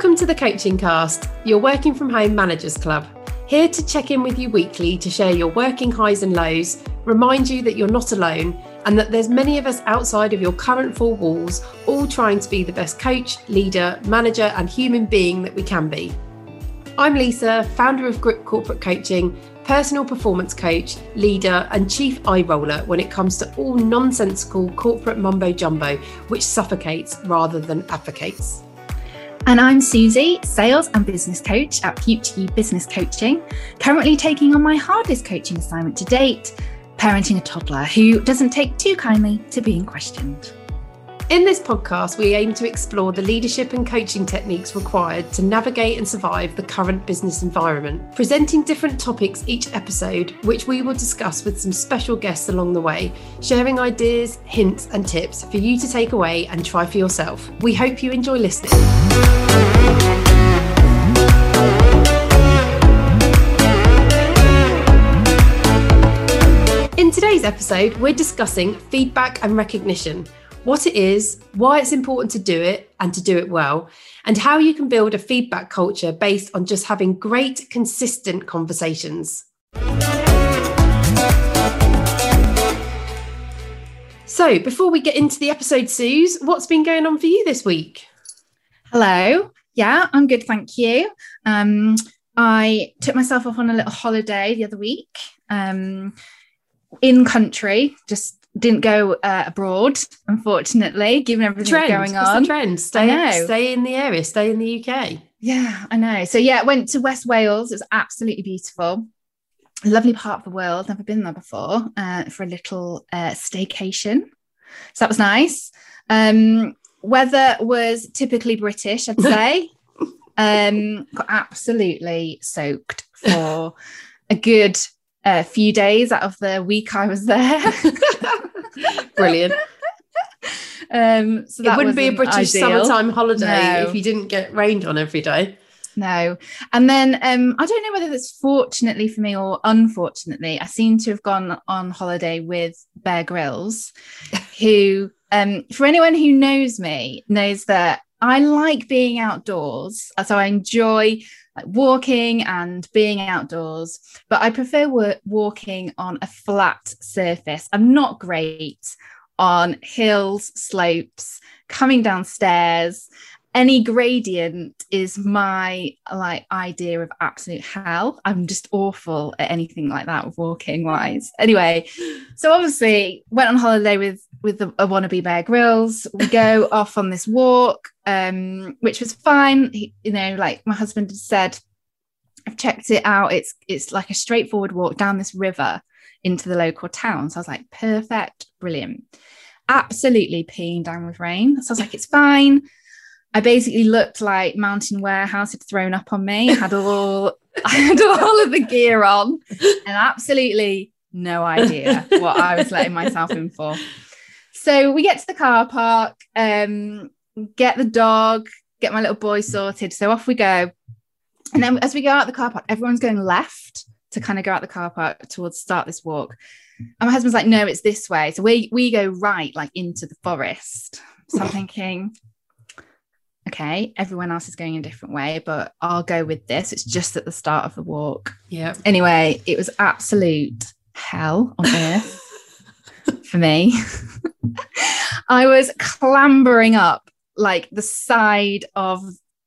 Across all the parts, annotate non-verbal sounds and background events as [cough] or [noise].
Welcome to the Coaching Cast, your working from home managers club. Here to check in with you weekly to share your working highs and lows, remind you that you're not alone, and that there's many of us outside of your current four walls, all trying to be the best coach, leader, manager, and human being that we can be. I'm Lisa, founder of Grip Corporate Coaching, personal performance coach, leader, and chief eye roller when it comes to all nonsensical corporate mumbo jumbo, which suffocates rather than advocates. And I'm Suzy, sales and business coach at Future Business Coaching, currently taking on my hardest coaching assignment to date parenting a toddler who doesn't take too kindly to being questioned. In this podcast, we aim to explore the leadership and coaching techniques required to navigate and survive the current business environment, presenting different topics each episode, which we will discuss with some special guests along the way, sharing ideas, hints, and tips for you to take away and try for yourself. We hope you enjoy listening. In today's episode, we're discussing feedback and recognition what it is, why it's important to do it and to do it well, and how you can build a feedback culture based on just having great, consistent conversations. So, before we get into the episode, Suze, what's been going on for you this week? Hello. Yeah, I'm good, thank you. Um, I took myself off on a little holiday the other week um, in country, just didn't go uh, abroad, unfortunately, given everything trend. going on. Trend? Stay, stay in the area, stay in the UK. Yeah, I know. So yeah, went to West Wales. It was absolutely beautiful. Lovely part of the world. Never been there before uh, for a little uh, staycation. So that was nice. Um, weather was typically British, I'd [laughs] say. um, got absolutely soaked for a good a few days out of the week I was there. [laughs] [laughs] Brilliant. Um, so it wouldn't be a British ideal. summertime holiday no. if you didn't get rained on every day. No. And then um, I don't know whether that's fortunately for me or unfortunately, I seem to have gone on holiday with Bear Grylls, [laughs] who, um, for anyone who knows me, knows that I like being outdoors. So I enjoy like walking and being outdoors, but I prefer walking on a flat surface. I'm not great on hills, slopes, coming downstairs any gradient is my like idea of absolute hell. I'm just awful at anything like that walking wise. Anyway, so obviously went on holiday with with the, a wannabe Bear Grylls. We go [laughs] off on this walk, um, which was fine. He, you know, like my husband had said, I've checked it out. It's it's like a straightforward walk down this river into the local town. So I was like, perfect, brilliant. Absolutely peeing down with rain. So I was like, it's fine I basically looked like Mountain Warehouse had thrown up on me. I had all I [laughs] had all of the gear on and absolutely no idea what I was letting myself in for. So we get to the car park, um, get the dog, get my little boy sorted. So off we go. And then as we go out the car park, everyone's going left to kind of go out the car park towards start this walk. And my husband's like, no, it's this way. So we we go right, like into the forest. So I'm thinking, okay, everyone else is going a different way, but I'll go with this. It's just at the start of the walk. Yeah. Anyway, it was absolute hell on earth for me. [laughs] I was clambering up like the side of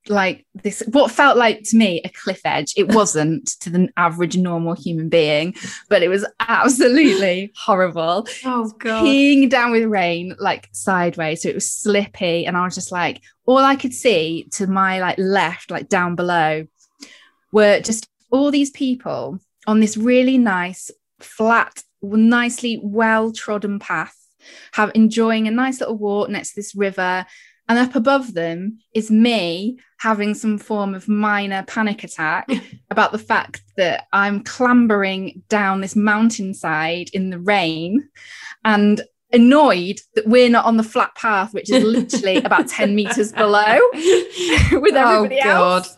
like this what felt like to me a cliff edge. It [laughs] wasn't to the average normal human being but it was absolutely horrible. Oh god. peeing down with rain like sideways. So it was slippy and i was just like all i could see to my like left like down below were just all these people on this really nice flat nicely well trodden path have enjoying a nice little walk next to this river and up above them is me having some form of minor panic attack [laughs] about the fact that I'm clambering down this mountainside in the rain and annoyed that we're not on the flat path, which is literally [laughs] about 10 meters below [laughs] with oh, everybody oh, else.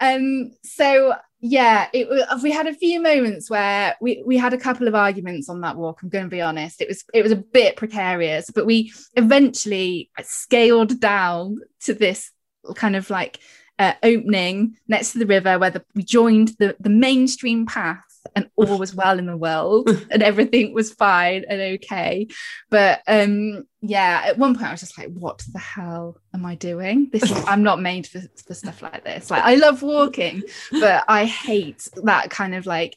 Um, so yeah, it we had a few moments where we we had a couple of arguments on that walk. I'm going to be honest; it was it was a bit precarious, but we eventually scaled down to this kind of like uh, opening next to the river where the, we joined the, the mainstream path and all was well in the world [laughs] and everything was fine and okay. But um yeah, at one point I was just like, what the hell am I doing? This is I'm not made for, for stuff like this. Like I love walking, but I hate that kind of like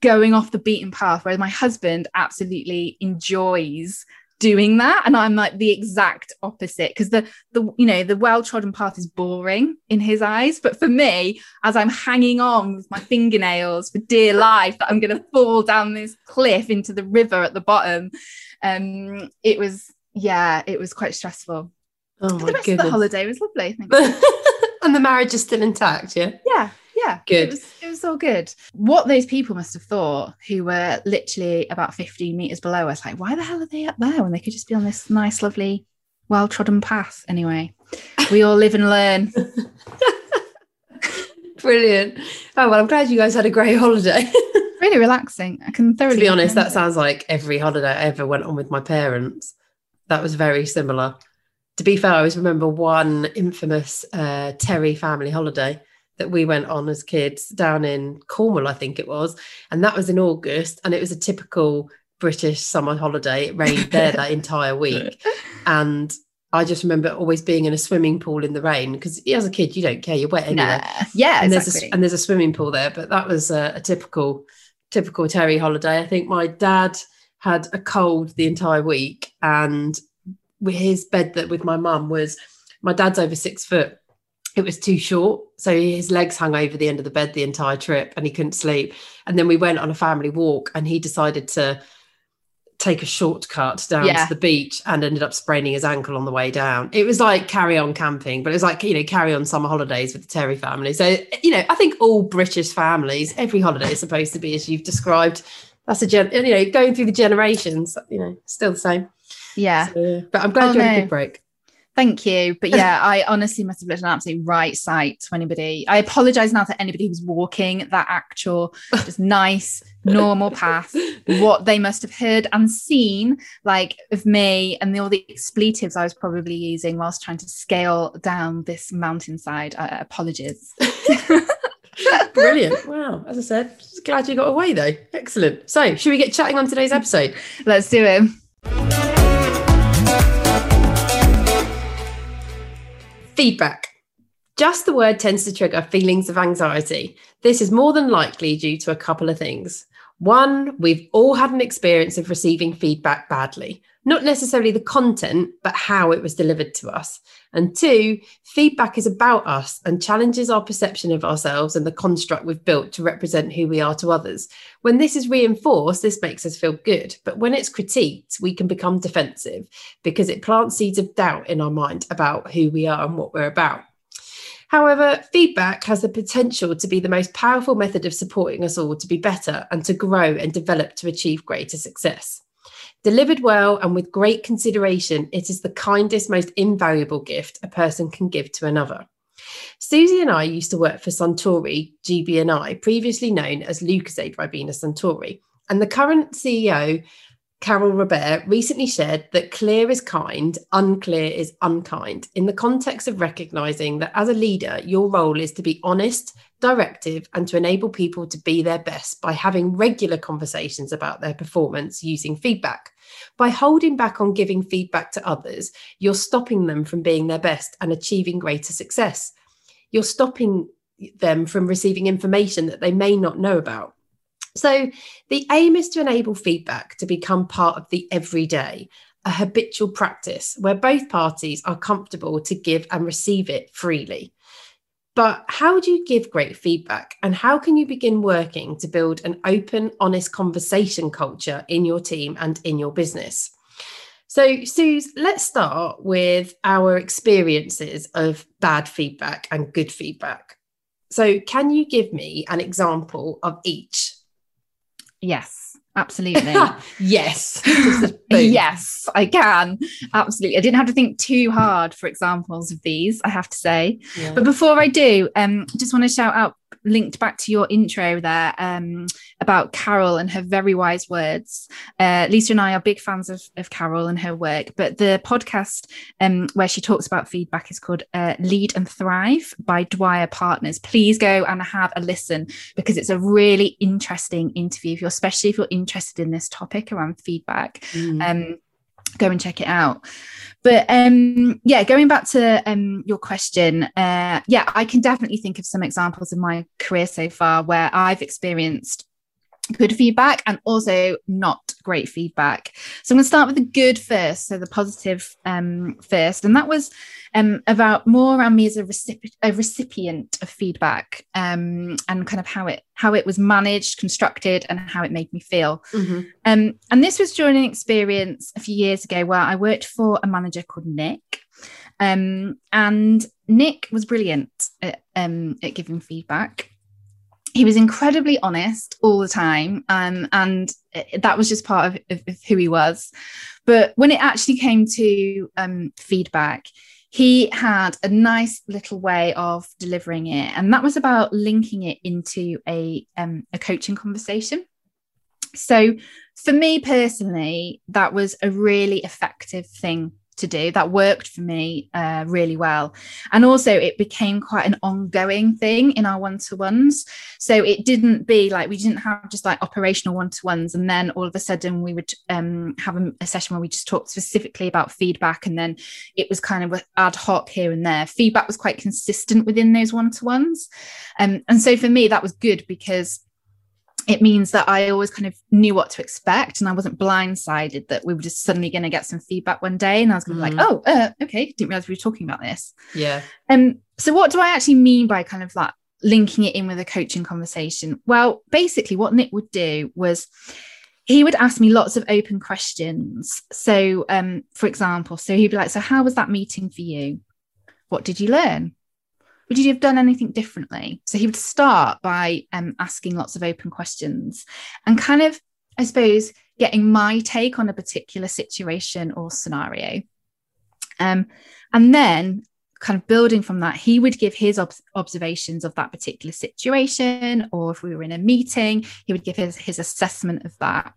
going off the beaten path, where my husband absolutely enjoys doing that and i'm like the exact opposite because the the you know the well-trodden path is boring in his eyes but for me as i'm hanging on with my fingernails for dear life that i'm going to fall down this cliff into the river at the bottom um it was yeah it was quite stressful Oh the my rest goodness. of the holiday was lovely thank [laughs] you. and the marriage is still intact, yeah? yeah yeah Good. it was, it was all good what those people must have thought who were literally about 15 meters below us like why the hell are they up there when they could just be on this nice lovely well-trodden path anyway we all live and learn [laughs] Brilliant. Oh, well, I'm glad you guys had a great holiday. [laughs] really relaxing i can thoroughly to be honest, that it. sounds like every holiday I ever went on with my parents. That was very similar. To be fair, I always remember one infamous uh, Terry family holiday that we went on as kids down in Cornwall, I think it was. And that was in August. And it was a typical British summer holiday. It rained [laughs] there that entire week. And I just remember always being in a swimming pool in the rain because as a kid, you don't care, you're wet anyway Nah. yeah and exactly. there's a, and there's a swimming pool there but that was a, a typical typical terry holiday i think my dad had a cold the entire week and with his bed that with my mum was my dad's over six foot it was too short so his legs hung over the end of the bed the entire trip and he couldn't sleep and then we went on a family walk and he decided to take a shortcut down Yeah. to the beach and ended up spraining his ankle on the way down. It was like carry on camping, but it was like, you know, carry on summer holidays with the Terry family. So, you know, I think all British families, every holiday is supposed to be as you've described. That's a gen, you know, going through the generations, you know, still the same. yeah So. But I'm glad Oh, you had a good break. Thank you. But yeah, [laughs] I honestly must have looked an absolute right sight to anybody. I apologize now to anybody who's walking that actual, just nice, normal path. What they must have heard and seen, like of me and the, all the expletives I was probably using whilst trying to scale down this mountainside. Uh, apologies. [laughs] Brilliant. Wow. As I said, glad you got away though. Excellent. So, should we get chatting on today's episode? Let's do it. Feedback. Just the word tends to trigger feelings of anxiety. This is more than likely due to a couple of things. One, we've all had an experience of receiving feedback badly, not necessarily the content, but how it was delivered to us. And two, feedback is about us and challenges our perception of ourselves and the construct we've built to represent who we are to others. When this is reinforced, this makes us feel good. But when it's critiqued, we can become defensive because it plants seeds of doubt in our mind about who we are and what we're about. However, feedback has the potential to be the most powerful method of supporting us all to be better and to grow and develop to achieve greater success. Delivered well and with great consideration, it is the kindest, most invaluable gift a person can give to another. Suzy and I used to work for Suntory GB&I, previously known as Lucozade Ribena Suntory, and the current CEO, Carol Robert, recently shared that clear is kind, unclear is unkind, in the context of recognizing that as a leader, your role is to be honest, directive, and to enable people to be their best by having regular conversations about their performance using feedback. By holding back on giving feedback to others, you're stopping them from being their best and achieving greater success. You're stopping them from receiving information that they may not know about. So, the aim is to enable feedback to become part of the everyday, a habitual practice where both parties are comfortable to give and receive it freely. But how do you give great feedback? And how can you begin working to build an open, honest conversation culture in your team and in your business? So, Suze, let's start with our experiences of bad feedback and good feedback. So, can you give me an example of each? Yes, [laughs] absolutely. yes. Just a boom. yes, I can. Absolutely. I didn't have to think too hard for examples of these, I have to say. Yeah. But before I do, um, just want to shout out linked back to your intro there um, about Carol and her very wise words. Uh, Lisa and I are big fans of, of Carol and her work, but the podcast um, where she talks about feedback is called uh, Lead and Thrive by Dwyer Partners. Please go and have a listen because it's a really interesting interview, if you're, especially if you're interested in this topic around feedback. Mm. Um, go and check it out. But um yeah going back to um your question uh yeah i can definitely think of some examples in my career so far where i've experienced good feedback and also not great feedback. So I'm going to start with the good first, so the positive um, first, and that was um, about more around me as a, recipient, a recipient of feedback um, and kind of how it how it was managed, constructed, and how it made me feel. Mm-hmm. Um, and this was during an experience a few years ago where I worked for a manager called Nick. Um, and Nick was brilliant at, um, at giving feedback he was incredibly honest all the time um, and that was just part of, of, of, who he was. But when it actually came to um, feedback he had a nice little way of delivering it and that was about linking it into a, um, a coaching conversation. So for me personally that was a really effective thing to do that worked for me uh, really well. And also it became quite an ongoing thing in our one-to-ones. So it didn't be like we didn't have just like operational one-to-ones and then all of a sudden we would um, have a, a, session where we just talked specifically about feedback and then it was kind of ad hoc here and there. Feedback was quite consistent within those one-to-ones. Um, and so for me that was good because it means that I always kind of knew what to expect and I wasn't blindsided that we were just suddenly going to get some feedback one day. And I was going to mm. be like, mm. oh, uh, okay, didn't realize we were talking about this. Yeah. Um, so, what do I actually mean by kind of like linking it in with a coaching conversation? Well, basically, what Nick would do was he would ask me lots of open questions. So, um, for example, so he'd be like, So, how was that meeting for you? What did you learn? Would you have done anything differently? So he would start by um, asking lots of open questions and kind of, I suppose, getting my take on a particular situation or scenario. Um, and then kind of building from that, he would give his ob- observations of that particular situation, or if we were in a meeting, he would give his, his assessment of that.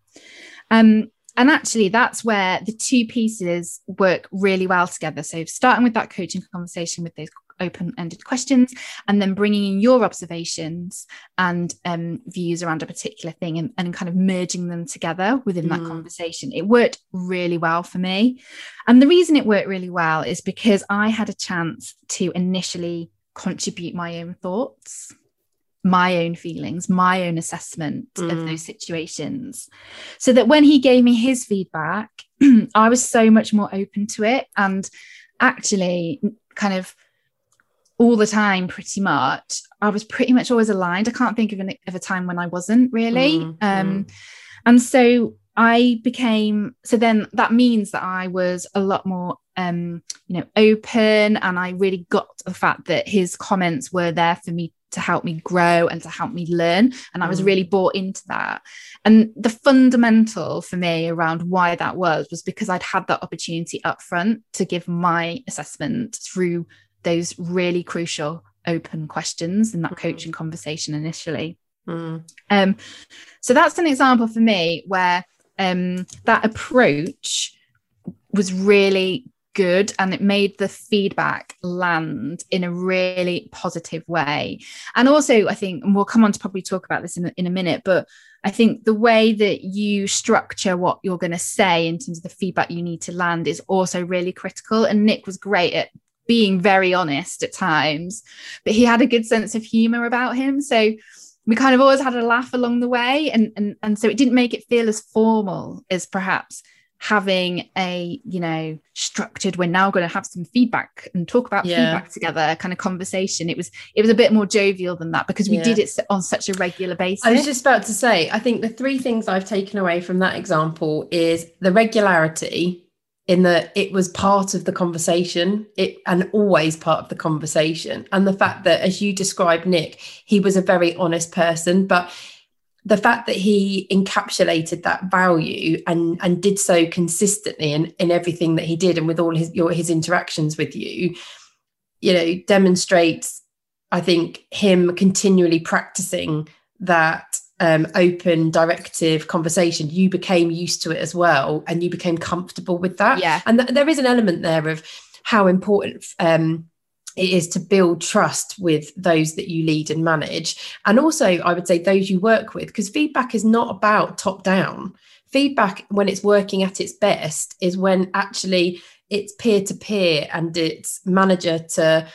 Um, and actually, that's where the two pieces work really well together. So, starting with that coaching conversation with those open-ended questions and then bringing in your observations and um, views around a particular thing and, and, kind of merging them together within mm. that conversation it worked really well for me and the reason it worked really well is because i had a chance to initially contribute my own thoughts my own feelings, my own assessment mm. of those situations. So that when he gave me his feedback, [clears throat] I was so much more open to it. And actually, kind of all the time pretty much i was pretty much always aligned i can't think of, an, of a time when i wasn't really mm-hmm. um, and so i became so then that means that i was a lot more um, you know open and i really got the fact that his comments were there for me to help me grow and to help me learn and i was mm. really bought into that and the fundamental for me around why that was was because i'd had that opportunity up front to give my assessment through those really crucial open questions in that mm-hmm. coaching conversation initially. Mm. Um, so that's an example for me where um, that approach was really good and it made the feedback land in a really positive way. And also, I think, and we'll come on to probably talk about this in a, in a minute, but I think the way that you structure what you're going to say in terms of the feedback you need to land is also really critical. And Nick was great at being very honest at times, but he had a good sense of humor about him. So we kind of always had a laugh along the way. And, and, and so it didn't make it feel as formal as perhaps having a, you know, structured, we're now going to have some feedback and talk about yeah. feedback together kind of conversation. It was, it was a bit more jovial than that because we yeah. did it on such a regular basis. I was just about to say, I think the three things I've taken away from that example is the regularity in that it was part of the conversation. It and always part of the conversation. And the fact that as you described nick he was a very honest person but the fact that he encapsulated that value and and did so consistently in, in everything that he did and with all his your his interactions with you you know demonstrates I think him continually practicing that um, open, directive conversation, you became used to it as well, and you became comfortable with that. Yeah. And th- there is an element there of how important um, it is to build trust with those that you lead and manage, and also I would say those you work with, because feedback is not about top down. Feedback, when it's working at its best, is when actually it's peer to peer and it's manager to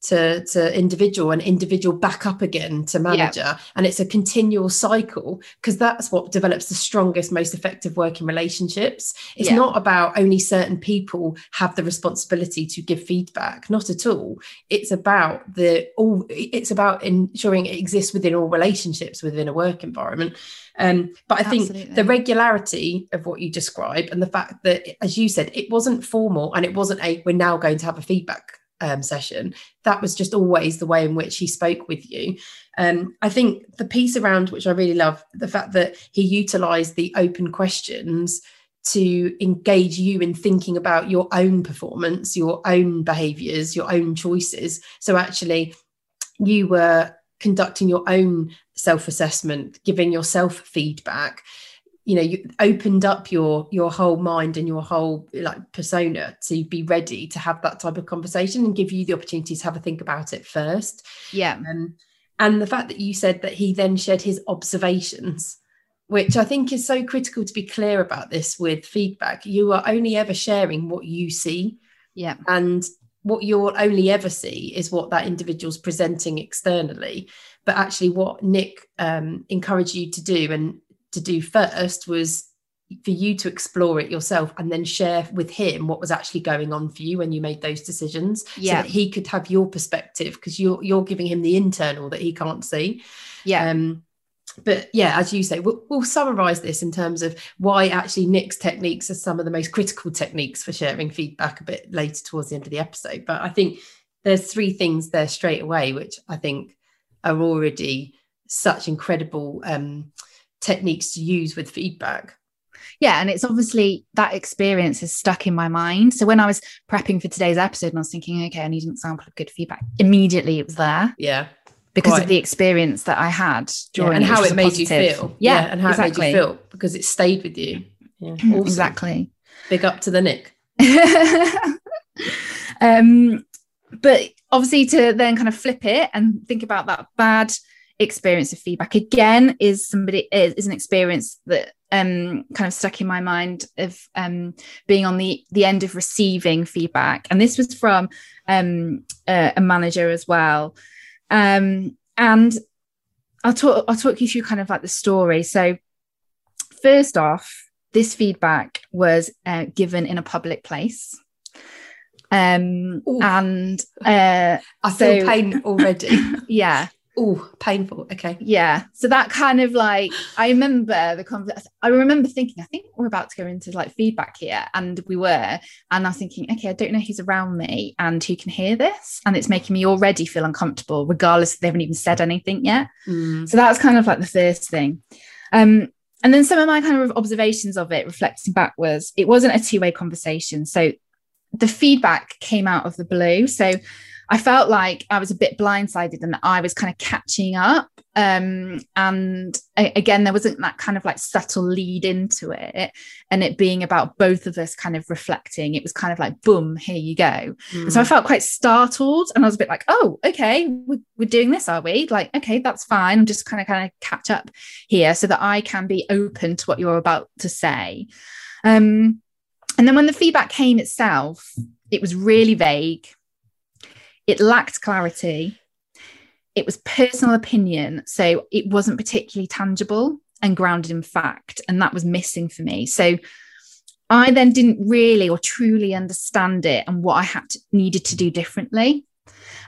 to to individual and individual back up again to manager yeah. and it's a continual cycle because that's what develops the strongest most effective working relationships it's yeah. not about only certain people have the responsibility to give feedback not at all it's about the all it's about ensuring it exists within all relationships within a work environment um, but I Absolutely. think the regularity of what you describe and the fact that, as you said, it wasn't formal and it wasn't a we're now going to have a feedback um, session. That was just always the way in which he spoke with you. Um, I think the piece around which I really love the fact that he utilized the open questions to engage you in thinking about your own performance, your own behaviors, your own choices. So actually, you were conducting your own self assessment, giving yourself feedback you know you opened up your your whole mind and your whole like persona to be ready to have that type of conversation and give you the opportunity to have a think about it first. Yeah. Um, and the fact that you said that he then shared his observations which i think is so critical to be clear about this with feedback. You are only ever sharing what you see. Yeah. And what you'll only ever see is what that individual's presenting externally. But actually what nick um, encouraged you to do and to do first was for you to explore it yourself and then share with him what was actually going on for you when you made those decisions yeah. so that he could have your perspective because you're you're giving him the internal that he can't see. Yeah. Um but yeah as you say we'll, we'll summarize this in terms of why actually nick's techniques are some of the most critical techniques for sharing feedback a bit later towards the end of the episode. But i think there's three things there straight away which i think are already such incredible um techniques to use with feedback. Yeah and it's obviously that experience is stuck in my mind. So when i was prepping for today's episode and i was thinking okay i need an example of good feedback immediately it was there. Yeah. Because Quite. of the experience that i had during yeah, and how it made positive. you feel. Yeah, yeah and how exactly. it made you feel because it stayed with you. Yeah. Awesome. exactly. Big up to the nick. [laughs] Um but obviously to then kind of flip it and think about that bad experience of feedback again is somebody is, is an experience that um kind of stuck in my mind of um being on the the end of receiving feedback. And this was from um a, a manager as well. Um and I'll talk I'll talk you through kind of like the story. So first off this feedback was uh, given in a public place. Um Ooh. and uh I feel so, pain already. [laughs] Yeah oh painful okay. Yeah so that kind of like i remember the conversation i remember thinking i think we're about to go into like feedback here and we were and i was thinking okay i don't know who's around me and who can hear this and it's making me already feel uncomfortable regardless if they haven't even said anything yet. Mm. so that was kind of like the first thing. Um and then some of my kind of observations of it reflecting back was it wasn't a two-way conversation. So the feedback came out of the blue. So I felt like I was a bit blindsided and I was kind of catching up. Um, and a- again, there wasn't that kind of like subtle lead into it and it being about both of us kind of reflecting. It was kind of like, boom, here you go. Mm. So I felt quite startled and I was a bit like, oh, okay, we're, we're doing this, are we? Like, okay, that's fine. I'm just kind of kind of catch up here so that I can be open to what you're about to say. Um, and then when the feedback came itself, it was really vague it lacked clarity. It was personal opinion. So it wasn't particularly tangible and grounded in fact. And that was missing for me. So I then didn't really or truly understand it and what I had to, needed to do differently.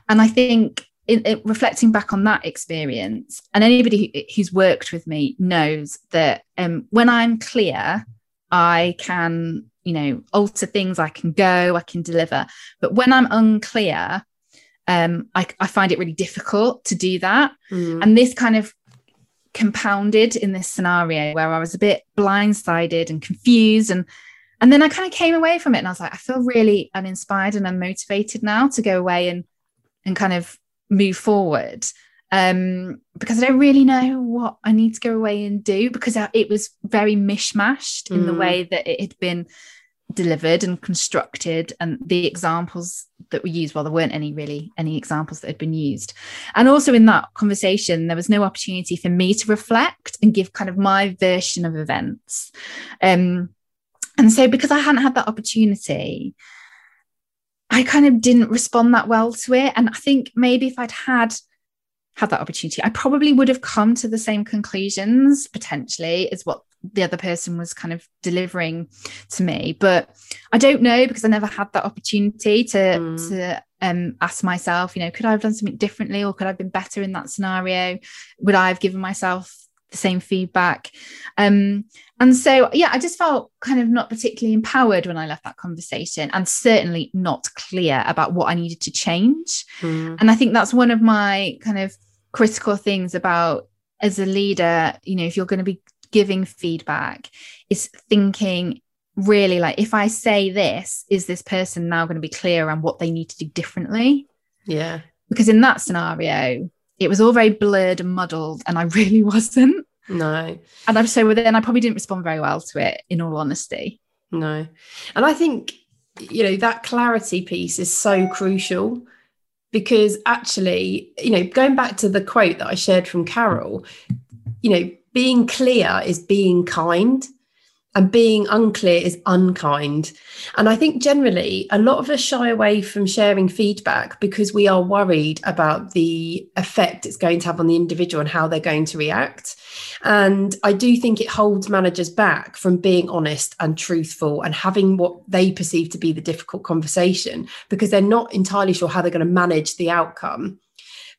And I think in, in, reflecting back on that experience, and anybody who, who's worked with me knows that um, when I'm clear, I can, you know, alter things, I can go, I can deliver. But when I'm unclear, um, I, I, find it really difficult to do that. Mm. And this kind of compounded in this scenario where I was a bit blindsided and confused and and then I kind of came away from it and I was like, I feel really uninspired and unmotivated now to go away and and kind of move forward um, because I don't really know what I need to go away and do because it was very mishmashed in the Mm. way that it had been delivered and constructed and the examples that were used well there weren't any really any examples that had been used. And also in that conversation there was no opportunity for me to reflect and give kind of my version of events. Um and so because i hadn't had that opportunity i kind of didn't respond that well to it. And i think maybe if i'd had had that opportunity i probably would have come to the same conclusions potentially as what the other person was kind of delivering to me but i don't know because i never had that opportunity to Mm. to um ask myself you know could i have done something differently or could i have been better in that scenario would i have given myself the same feedback um and so yeah i just felt kind of not particularly empowered when i left that conversation and certainly not clear about what i needed to change Mm. and i think that's one of my kind of critical things about as a leader you know if you're going to be giving feedback is thinking really like if i say this is this person now going to be clear on what they need to do differently Yeah. because in that scenario it was all very blurred and muddled and i [laughs] really wasn't No. and i'm so then i probably didn't respond very well to it in all honesty No. And I think, you know, that clarity piece is so crucial because actually, you know, going back to the quote that I shared from Carol, you know, being clear is being kind and being unclear is unkind. And I think generally a lot of us shy away from sharing feedback because we are worried about the effect it's going to have on the individual and how they're going to react. And I do think it holds managers back from being honest and truthful and having what they perceive to be the difficult conversation because they're not entirely sure how they're going to manage the outcome.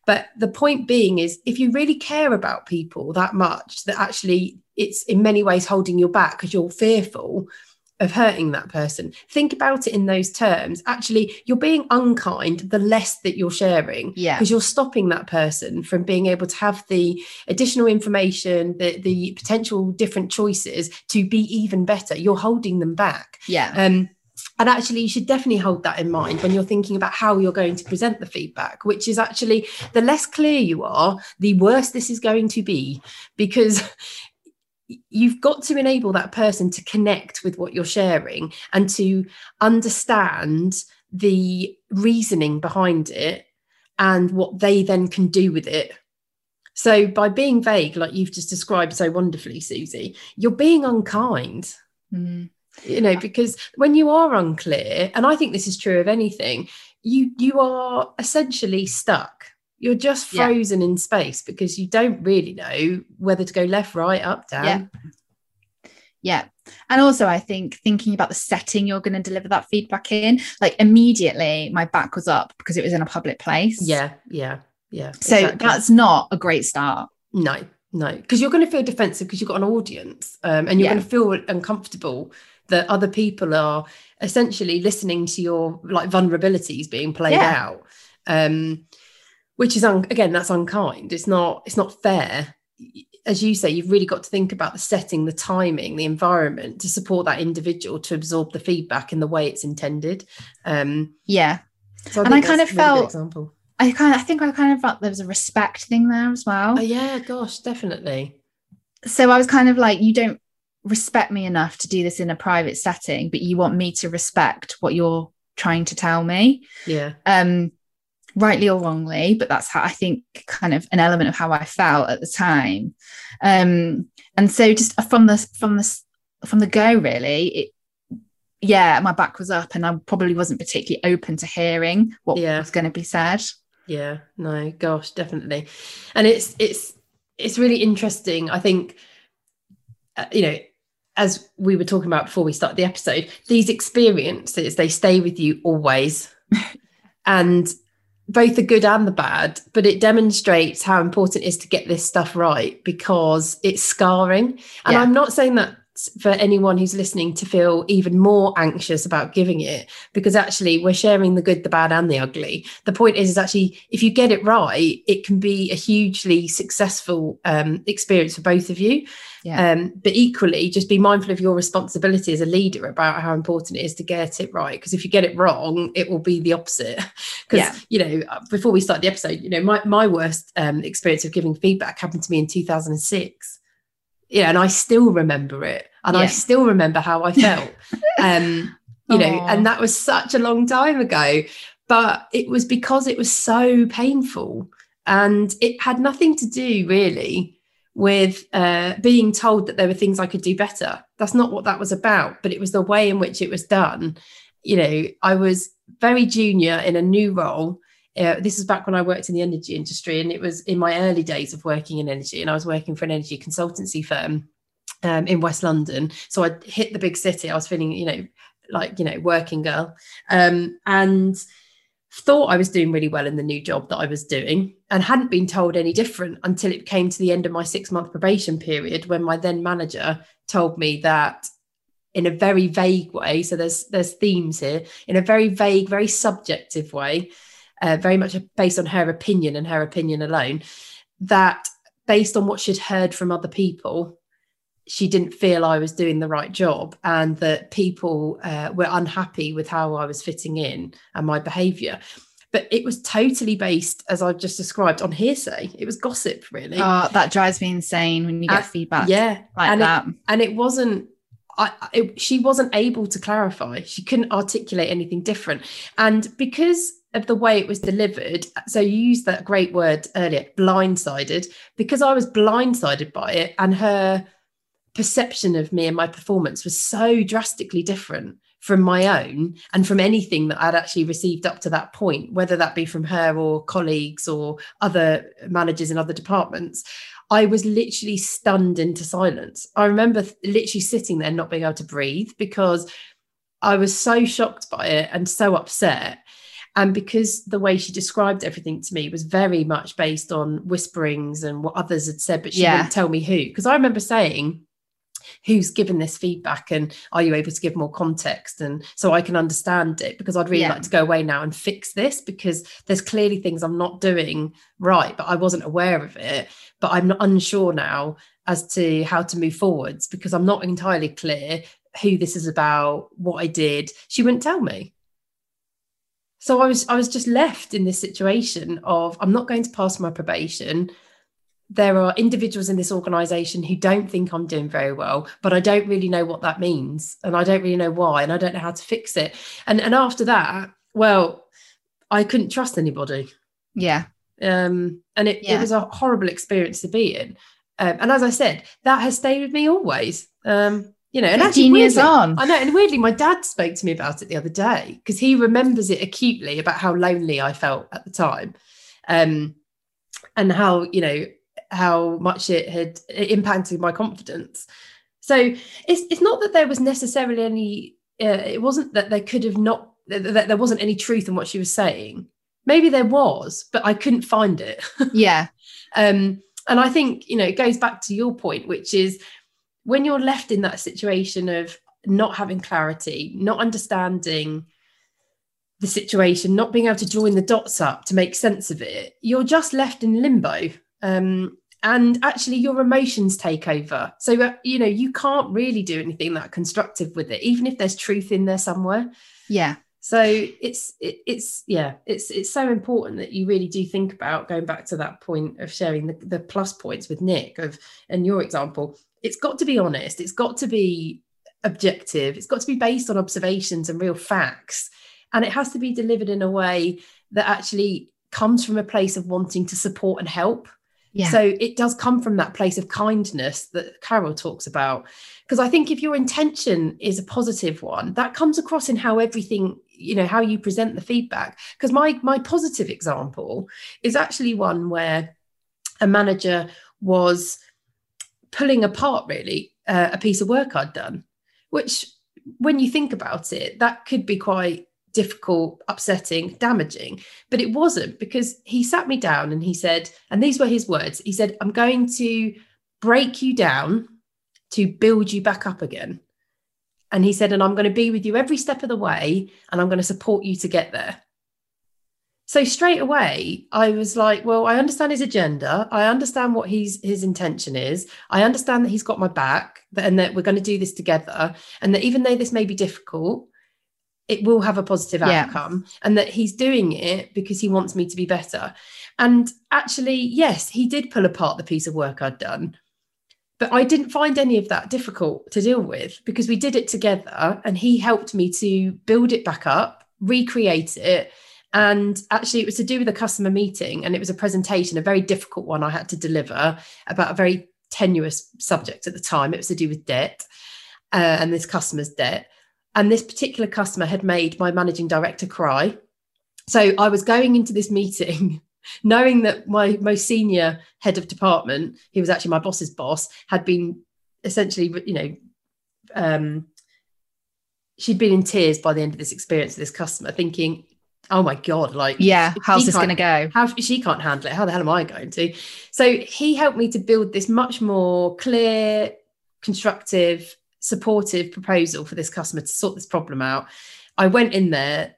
But the point being is, if you really care about people that much, that actually it's in many ways holding you back because you're fearful of hurting that person, think about it in those terms. Actually, you're being unkind the less that you're sharing yeah because you're stopping that person from being able to have the additional information, the, the potential different choices to be even better. You're holding them back. yeah Um, and actually, you should definitely hold that in mind when you're thinking about how you're going to present the feedback, which is actually the less clear you are, the worse this is going to be because you've got to enable that person to connect with what you're sharing and to understand the reasoning behind it and what they then can do with it. So, by being vague, like you've just described so wonderfully, Suzy, you're being unkind Mm. You know because when you are unclear and i think this is true of anything you you are essentially stuck you're just Yeah. frozen in space because you don't really know whether to go left right up down Yeah. Yeah. And also, I think thinking about the setting you're going to deliver that feedback in, like immediately my back was up because it was in a public place. yeah yeah yeah So exactly. that's not a great start. no no because you're going to feel defensive because you've got an audience um, and you're Yeah. going to feel uncomfortable that other people are essentially listening to your like vulnerabilities being played Yeah. out um which is un- again that's unkind it's not it's not fair as you say you've really got to think about the setting the timing the environment to support that individual to absorb the feedback in the way it's intended um Yeah. so And I kind of felt- example I kind of, I think I kind of felt there was a respect thing there as well. oh yeah gosh definitely so I was kind of like, you don't respect me enough to do this in a private setting, but you want me to respect what you're trying to tell me. yeah. Um rightly or wrongly but that's how i think kind of an element of how i felt at the time. Um and so just from the from the from the go really it yeah my back was up and i probably wasn't particularly open to hearing what Yeah. was going to be said. Yeah. No gosh definitely. And it's it's it's really interesting. I think uh, you know as we were talking about before we start the episode these experiences they stay with you always [laughs] and both the good and the bad but it demonstrates how important it is to get this stuff right because it's scarring and Yeah. i'm not saying that for anyone who's listening to feel even more anxious about giving it because actually we're sharing the good the bad and the ugly. The point is is actually if you get it right it can be a hugely successful um, experience for both of you. Yeah. um, but equally just be mindful of your responsibility as a leader about how important it is to get it right because if you get it wrong it will be the opposite. [laughs] Because yeah. you know before we start the episode you know my, my worst um, experience of giving feedback happened to me in 2006 yeah, and I still remember it, and yeah. I still remember how I [laughs] felt. um, you know, and that was such a long time ago, but it was because it was so painful, and it had nothing to do really with uh, being told that there were things I could do better. That's not what that was about, but it was the way in which it was done. You know, I was very junior in a new role uh, this is back when I worked in the energy industry, and it was in my early days of working in energy, and I was working for an energy consultancy firm um, in West London. So I hit the big city. I was feeling, you know, like you know, working girl, um, and thought I was doing really well in the new job that I was doing, and hadn't been told any different until it came to the end of my six month probation period, when my then manager told me that in a very vague way so there's there's themes here in a very vague very subjective way uh, very much based on her opinion and her opinion alone, that based on what she'd heard from other people, she didn't feel I was doing the right job and that people uh, were unhappy with how I was fitting in and my behaviour. But it was totally based, as I've just described, on hearsay. It was gossip, really. Oh, that drives me insane when you get feedback. Yeah, like and that. It, and it wasn't I, it, she wasn't able to clarify. She couldn't articulate anything different. And because of the way it was delivered. So you used that great word earlier, blindsided, because I was blindsided by it and her perception of me and my performance was so drastically different from my own and from anything that I'd actually received up to that point, whether that be from her or colleagues or other managers in other departments. I was literally stunned into silence. I remember literally sitting there not being able to breathe because I was so shocked by it and so upset and because the way she described everything to me was very much based on whisperings and what others had said, but she yeah. didn't tell me who. Because I remember saying, who's given this feedback and are you able to give more context and so I can understand it because I'd really yeah. like to go away now and fix this because there's clearly things I'm not doing right but I wasn't aware of it but I'm unsure now as to how to move forwards because I'm not entirely clear who this is about what I did she wouldn't tell me so I was I was just left in this situation of I'm not going to pass my probation. There are individuals in this organization who don't think I'm doing very well, but I don't really know what that means and I don't really know why and I don't know how to fix it. And and after that, well, I couldn't trust anybody. Yeah. Um and it, yeah. it was a horrible experience to be in. Um, and as I said, that has stayed with me always. Um you know, and actually, years weirdly, on. I know, and weirdly, my dad spoke to me about it the other day because he remembers it acutely about how lonely I felt at the time, um, and how you know how much it had impacted my confidence. So it's it's not that there was necessarily any. Uh, it wasn't that there could have not that there wasn't any truth in what she was saying. Maybe there was, but I couldn't find it. [laughs] Yeah. um, and I think you know it goes back to your point, which is when you're left in that situation of not having clarity, not understanding the situation, not being able to join the dots up to make sense of it, you're just left in limbo. Um, and actually, your emotions take over. So, uh, you know, you can't really do anything that constructive with it, even if there's truth in there somewhere. Yeah. So it's it, it's yeah it's it's so important that you really do think about going back to that point of sharing the, the plus points with Nick of and your example it's got to be honest it's got to be objective it's got to be based on observations and real facts and it has to be delivered in a way that actually comes from a place of wanting to support and help yeah. So it does come from that place of kindness that Carol talks about. Because I think if your intention is a positive one, that comes across in how everything, you know, how you present the feedback. Because my my positive example is actually one where a manager was pulling apart really uh, a piece of work I'd done, which when you think about it, that could be quite difficult, upsetting, damaging. But it wasn't because he sat me down and he said, and these were his words he said, I'm going to break you down to build you back up again. And he said, and I'm going to be with you every step of the way and I'm going to support you to get there. So straight away, I was like, well, I understand his agenda. I understand what he's his intention is. I understand that he's got my back and that we're going to do this together. And that even though this may be difficult, it will have a positive yeah. outcome. And that he's doing it because he wants me to be better. And actually, yes, he did pull apart the piece of work I'd done. But I didn't find any of that difficult to deal with because we did it together and he helped me to build it back up, recreate it and actually, it was to do with a customer meeting, and it was a presentation, a very difficult one I had to deliver about a very tenuous subject at the time. It was to do with debt uh, and this customer's debt. And this particular customer had made my managing director cry. So I was going into this meeting [laughs] knowing that my most senior head of department, who was actually my boss's boss, had been essentially, you know, um, she'd been in tears by the end of this experience with this customer, thinking, oh my god like yeah how's this going to go? how she can't handle it. How the hell am i going to? So he helped me to build this much more clear constructive supportive proposal for this customer to sort this problem out i went in there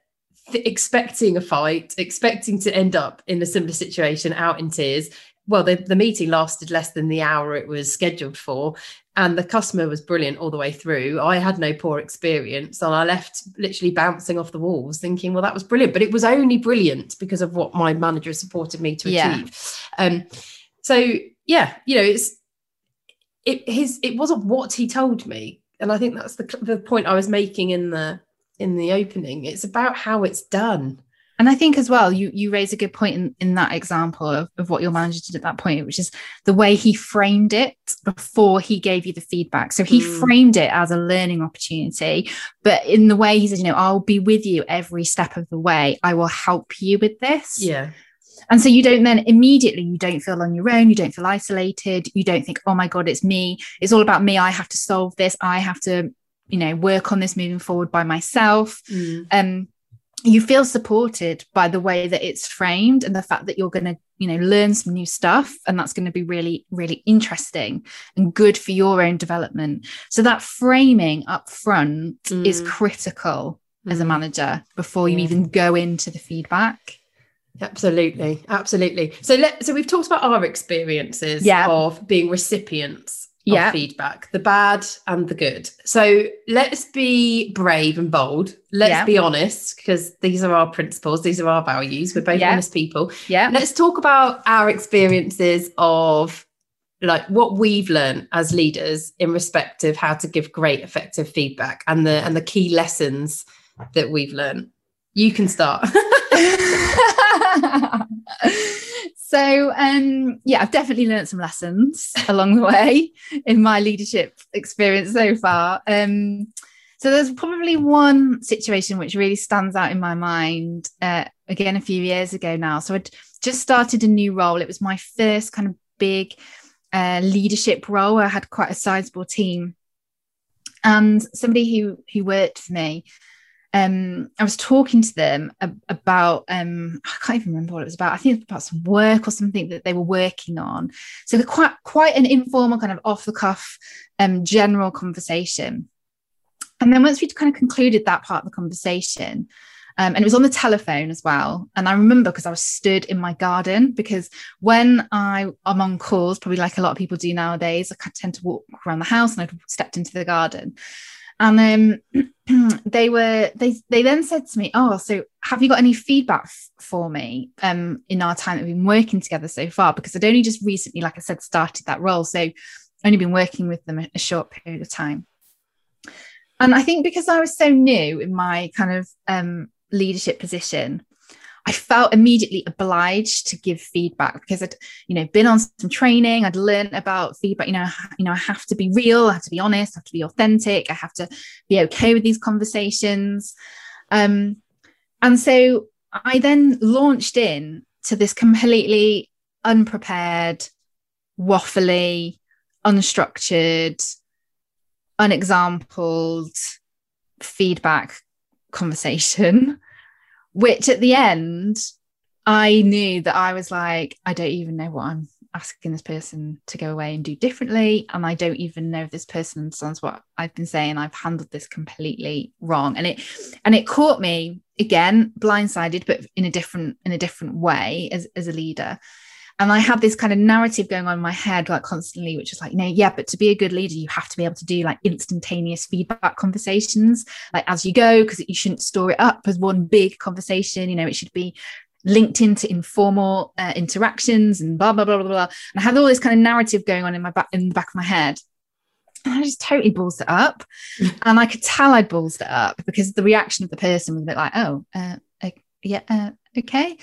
th- expecting a fight expecting to end up in a similar situation out in tears well the, the meeting lasted less than the hour it was scheduled for and the customer was brilliant all the way through. I had no poor experience, and I left literally bouncing off the walls, thinking, "Well, that was brilliant." But it was only brilliant because of what my manager supported me to yeah. achieve. Um, so yeah, you know, it's it his it wasn't what he told me, and I think that's the the point I was making in the in the opening. It's about how it's done. And I think as well, you you raise a good point in, in that example of, of what your manager did at that point, which is the way he framed it before he gave you the feedback. So he mm. framed it as a learning opportunity, but in the way he said, you know, I'll be with you every step of the way. I will help you with this. Yeah. And so you don't then immediately, you don't feel on your own, you don't feel isolated, you don't think, oh my God, it's me. It's all about me. I have to solve this. I have to, you know, work on this moving forward by myself. Mm. Um, you feel supported by the way that it's framed and the fact that you're going to you know learn some new stuff and that's going to be really really interesting and good for your own development so that framing up front mm. is critical mm. as a mm. manager before you even go into the feedback absolutely absolutely so let so we've talked about our experiences yeah. of being recipients yeah. feedback, the bad and the good. So let's be brave and bold. Let's yeah. be honest, because these are our principles, these are our values. We're both honest people. Yeah. Let's talk about our experiences of like what we've learned as leaders in respect of how to give great effective feedback and the and the key lessons that we've learned. You can start. [laughs] [laughs] So um, yeah, I've definitely learned some lessons along the way in my leadership experience so far. Um, so there's probably one situation which really stands out in my mind. Uh, again, a few years ago now. So I'd just started a new role. It was my first kind of big uh, leadership role. I had quite a sizable team, and somebody who who worked for me um, I was talking to them about um, I can't even remember what it was about. I think it's about some work or something that they were working on. So quite quite an informal kind of off the cuff um, general conversation. And then once we'd kind of concluded that part of the conversation, um, and it was on the telephone as well. And I remember because I was stood in my garden because when I am on calls, probably like a lot of people do nowadays, I tend to walk around the house and I'd stepped into the garden. And um, [clears throat] they were they they then said to me, "Oh, so have you got any feedback f- for me um, in our time that we've been working together so far? Because I'd only just recently, like I said, started that role, so only been working with them a, a short period of time." And I think because I was so new in my kind of um, leadership position, I felt immediately obliged to give feedback because I'd, you know, been on some training. I'd learned about feedback. You know, you know, I have to be real. I have to be honest. I have to be authentic. I have to be okay with these conversations. Um, and so I then launched in to this completely unprepared, waffly, unstructured, unexampled feedback conversation which at the end I knew that I was like, I don't even know what I'm asking this person to go away and do differently. And I don't even know if this person understands what I've been saying. I've handled this completely wrong. And it and it caught me again, blindsided, but in a different, in a different way as, as a leader. And I had this kind of narrative going on in my head, like constantly, which is like, know, yeah, but to be a good leader, you have to be able to do like instantaneous feedback conversations, like as you go, because you shouldn't store it up as one big conversation. You know, it should be linked into informal uh, interactions and blah blah blah blah blah. And I had all this kind of narrative going on in my back in the back of my head. And I just totally balls it up. [laughs] and I could tell I'd balls it up because the reaction of the person was a bit like, oh, uh, uh, yeah, uh, okay.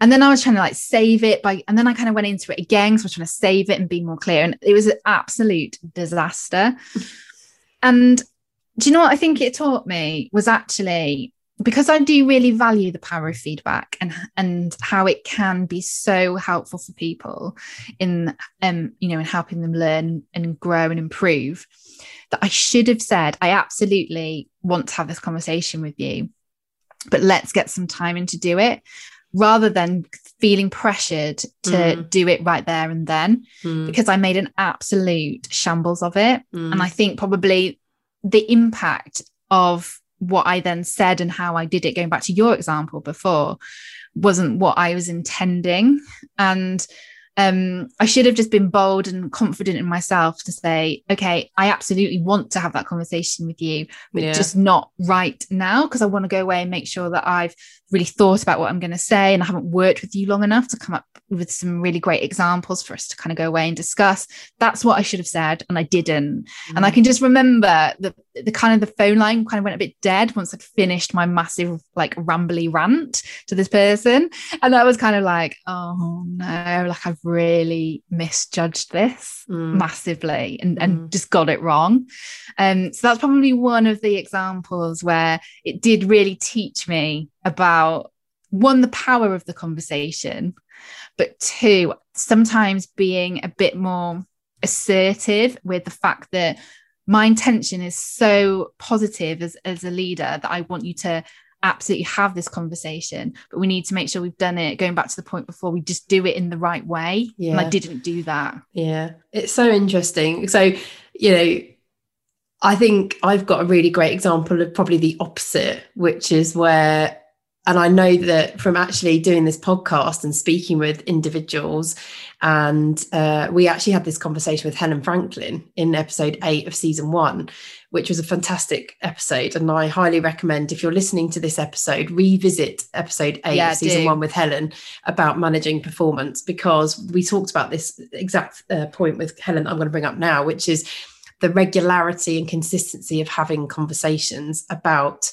And then I was trying to like save it by, and then I kind of went into it again. So I was trying to save it and be more clear. And it was an absolute disaster. [laughs] and do you know what I think it taught me was actually because I do really value the power of feedback and and how it can be so helpful for people in um you know in helping them learn and grow and improve that I should have said I absolutely want to have this conversation with you but let's get some time in to do it rather than feeling pressured to mm. do it right there and then mm. because I made an absolute shambles of it mm. and I think probably the impact of what I then said and how I did it, going back to your example before, wasn't what I was intending. And um, I should have just been bold and confident in myself to say, okay, I absolutely want to have that conversation with you, but yeah. just not right now because I want to go away and make sure that I've really thought about what I'm going to say and I haven't worked with you long enough to come up with some really great examples for us to kind of go away and discuss. That's what I should have said, and I didn't. Mm. And I mm. can just remember the the kind of the phone line kind of went a bit dead once I'd finished my massive like rambly rant to this person, and that was kind of like, oh no, like I've really misjudged this mm. massively and and mm. just got it wrong. Um, so that's probably one of the examples where it did really teach me about one the power of the conversation but two, sometimes being a bit more assertive with the fact that my intention is so positive as, as a leader that I want you to absolutely have this conversation, but we need to make sure we've done it. Going back to the point before, we just do it in the right way. Yeah. And I didn't do that. Yeah. It's so interesting. So, you know, I think I've got a really great example of probably the opposite, which is where and I know that from actually doing this podcast and speaking with individuals, and uh, we actually had this conversation with Helen Franklin in episode eight of season one, which was a fantastic episode. And I highly recommend if you're listening to this episode, revisit episode eight yeah, of season do. one with Helen about managing performance, because we talked about this exact uh, point with Helen I'm going to bring up now, which is the regularity and consistency of having conversations about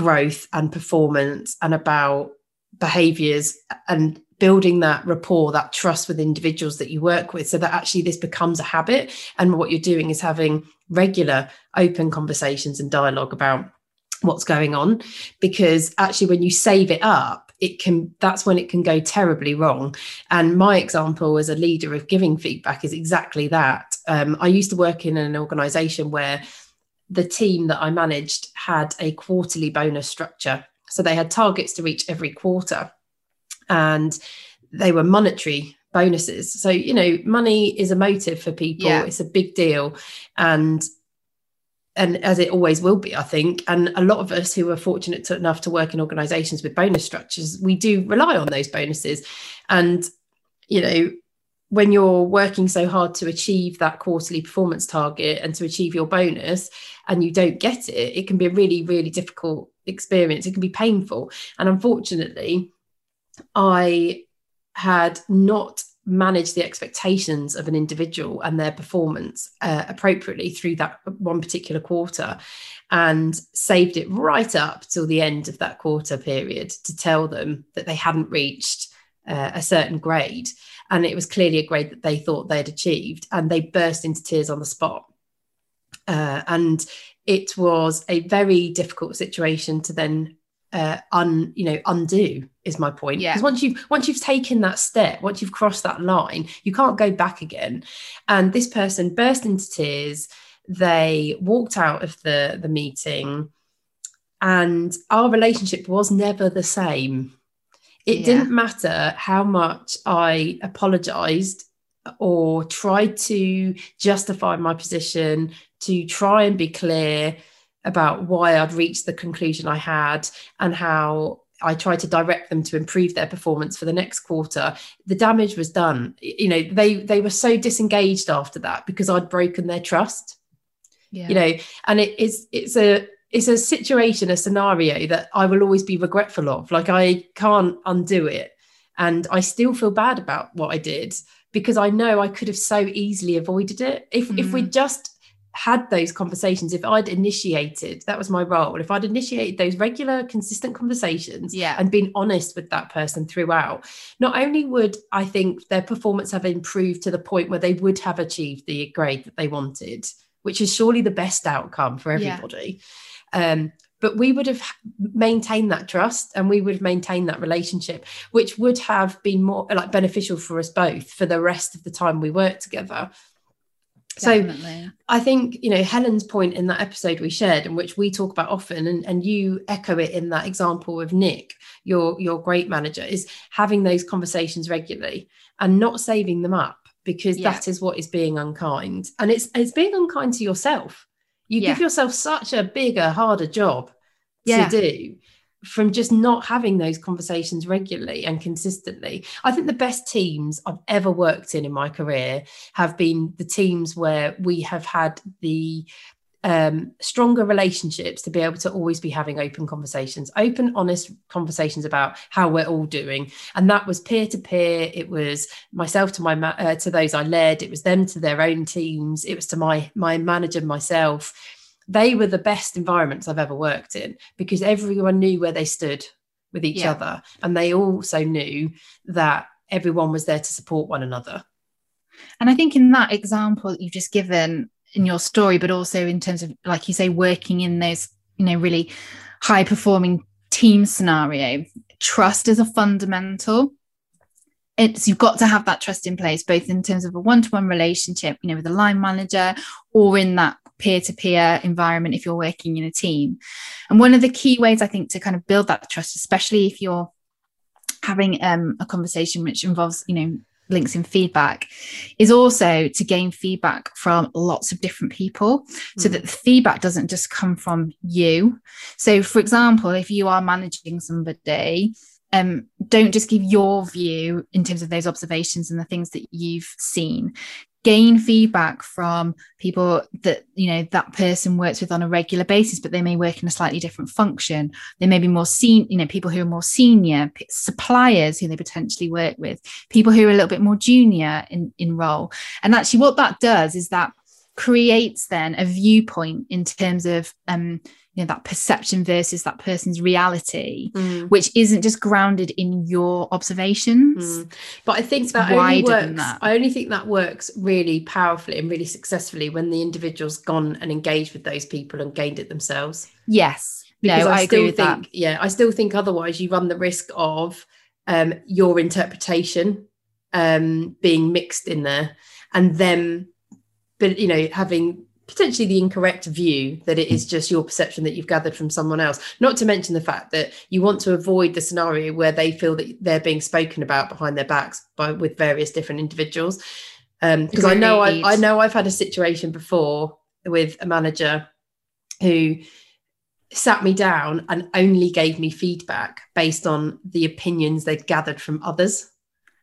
growth and performance and about behaviors and building that rapport that trust with individuals that you work with so that actually this becomes a habit. And what you're doing is having regular open conversations and dialogue about what's going on because actually when you save it up it can that's when it can go terribly wrong. And my example as a leader of giving feedback is exactly that. Um, i used to work in an organization where the team that I managed had a quarterly bonus structure. So they had targets to reach every quarter and they were monetary bonuses. So, you know, money is a motive for people. Yeah. It's a big deal. And and as it always will be, I think. And a lot of us who are fortunate to, enough to work in organizations with bonus structures, we do rely on those bonuses. And, you know, when you're working so hard to achieve that quarterly performance target and to achieve your bonus and you don't get it, it can be a really, really difficult experience. It can be painful. And unfortunately, I had not managed the expectations of an individual and their performance uh, appropriately through that one particular quarter and saved it right up till the end of that quarter period to tell them that they hadn't reached uh, a certain grade and it was clearly a grade that they thought they'd achieved and they burst into tears on the spot. Uh, and it was a very difficult situation to then uh, un you know undo is my point. Yeah. Because once you've once you've taken that step once you've crossed that line you can't go back again. And this person burst into tears. They walked out of the the meeting. And our relationship was never the same it yeah. didn't matter how much I apologized or tried to justify my position to try and be clear about why I'd reached the conclusion I had and how I tried to direct them to improve their performance for the next quarter. The damage was done. You know, they they were so disengaged after that because I'd broken their trust. Yeah. You know, and it is it's a it's a situation, a scenario that I will always be regretful of. Like I can't undo it. And I still feel bad about what I did because I know I could have so easily avoided it. If mm. if we just had those conversations, if I'd initiated, that was my role. If I'd initiated those regular, consistent conversations yeah. and been honest with that person throughout, not only would I think their performance have improved to the point where they would have achieved the grade that they wanted, which is surely the best outcome for everybody. Yeah. Um, but we would have maintained that trust and we would have maintained that relationship which would have been more like beneficial for us both for the rest of the time we worked together Definitely. So I think, you know, Helen's point in that episode we shared, in which we talk about often, and, and you echo it in that example of Nick, your your great manager, is having those conversations regularly and not saving them up because yeah. that is what is being unkind. And it's it's being unkind to yourself. You yeah. give yourself such a bigger, harder job yeah. to do from just not having those conversations regularly and consistently. I think the best teams I've ever worked in in my career have been the teams where we have had the um, stronger relationships to be able to always be having open conversations, open, honest conversations about how we're all doing. And that was peer to peer. It was myself to my ma- uh, to those I led. It was them to their own teams. It was to my my manager, myself they were the best environments I've ever worked in because everyone knew where they stood with each yeah. other. And they also knew that everyone was there to support one another. And I think in that example that you've just given in your story, but also in terms of, like you say, working in those, you know, really high performing team scenario, trust is a fundamental. It's you've got to have that trust in place, both in terms of a one-to-one relationship, you know, with a line manager, or in that peer-to-peer environment if you're working in a team and one of the key ways i think to kind of build that trust especially if you're having um, a conversation which involves you know links in feedback is also to gain feedback from lots of different people mm. so that the feedback doesn't just come from you so for example if you are managing somebody um, don't just give your view in terms of those observations and the things that you've seen gain feedback from people that you know that person works with on a regular basis but they may work in a slightly different function. They may be more seen you know people who are more senior suppliers who they potentially work with people who are a little bit more junior in in role. And actually what that does is that creates then a viewpoint in terms of um you know that perception versus that person's reality mm. which isn't just grounded in your observations mm. but i think that only works that. i only think that works really powerfully and really successfully when the individual's gone and engaged with those people and gained it themselves yes because no, I, I still think that. yeah i still think otherwise you run the risk of um, your interpretation um, being mixed in there and them but you know having potentially the incorrect view that it is just your perception that you've gathered from someone else. Not to mention the fact that you want to avoid the scenario where they feel that they're being spoken about behind their backs by with various different individuals. Because um, I know I, I know I've had a situation before with a manager who sat me down and only gave me feedback based on the opinions they'd gathered from others.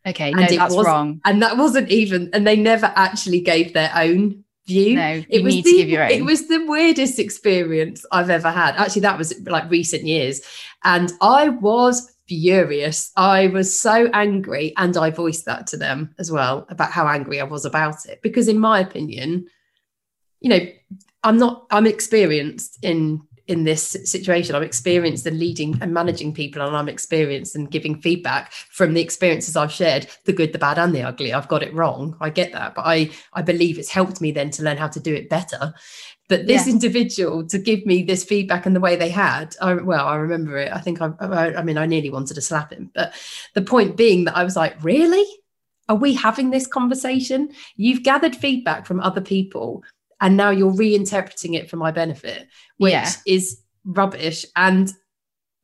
Okay, and no, that's wrong. And that wasn't even, and they never actually gave their own view. No, it was the, It was the weirdest experience I've ever had. Actually, that was like recent years. And I was furious. I was so angry. And I voiced that to them as well about how angry I was about it. Because in my opinion, you know, I'm not, I'm experienced in in this situation. I'm experienced in leading and managing people, and I'm experienced in giving feedback from the experiences I've shared, the good, the bad, and the ugly. I've got it wrong. I get that, but I I believe it's helped me then to learn how to do it better. But this yeah. individual to give me this feedback and the way they had, I, well, I remember it. I think I, I, I mean, I nearly wanted to slap him. But the point being that I was like, really? Are we having this conversation? You've gathered feedback from other people and now you're reinterpreting it for my benefit which yeah. is rubbish and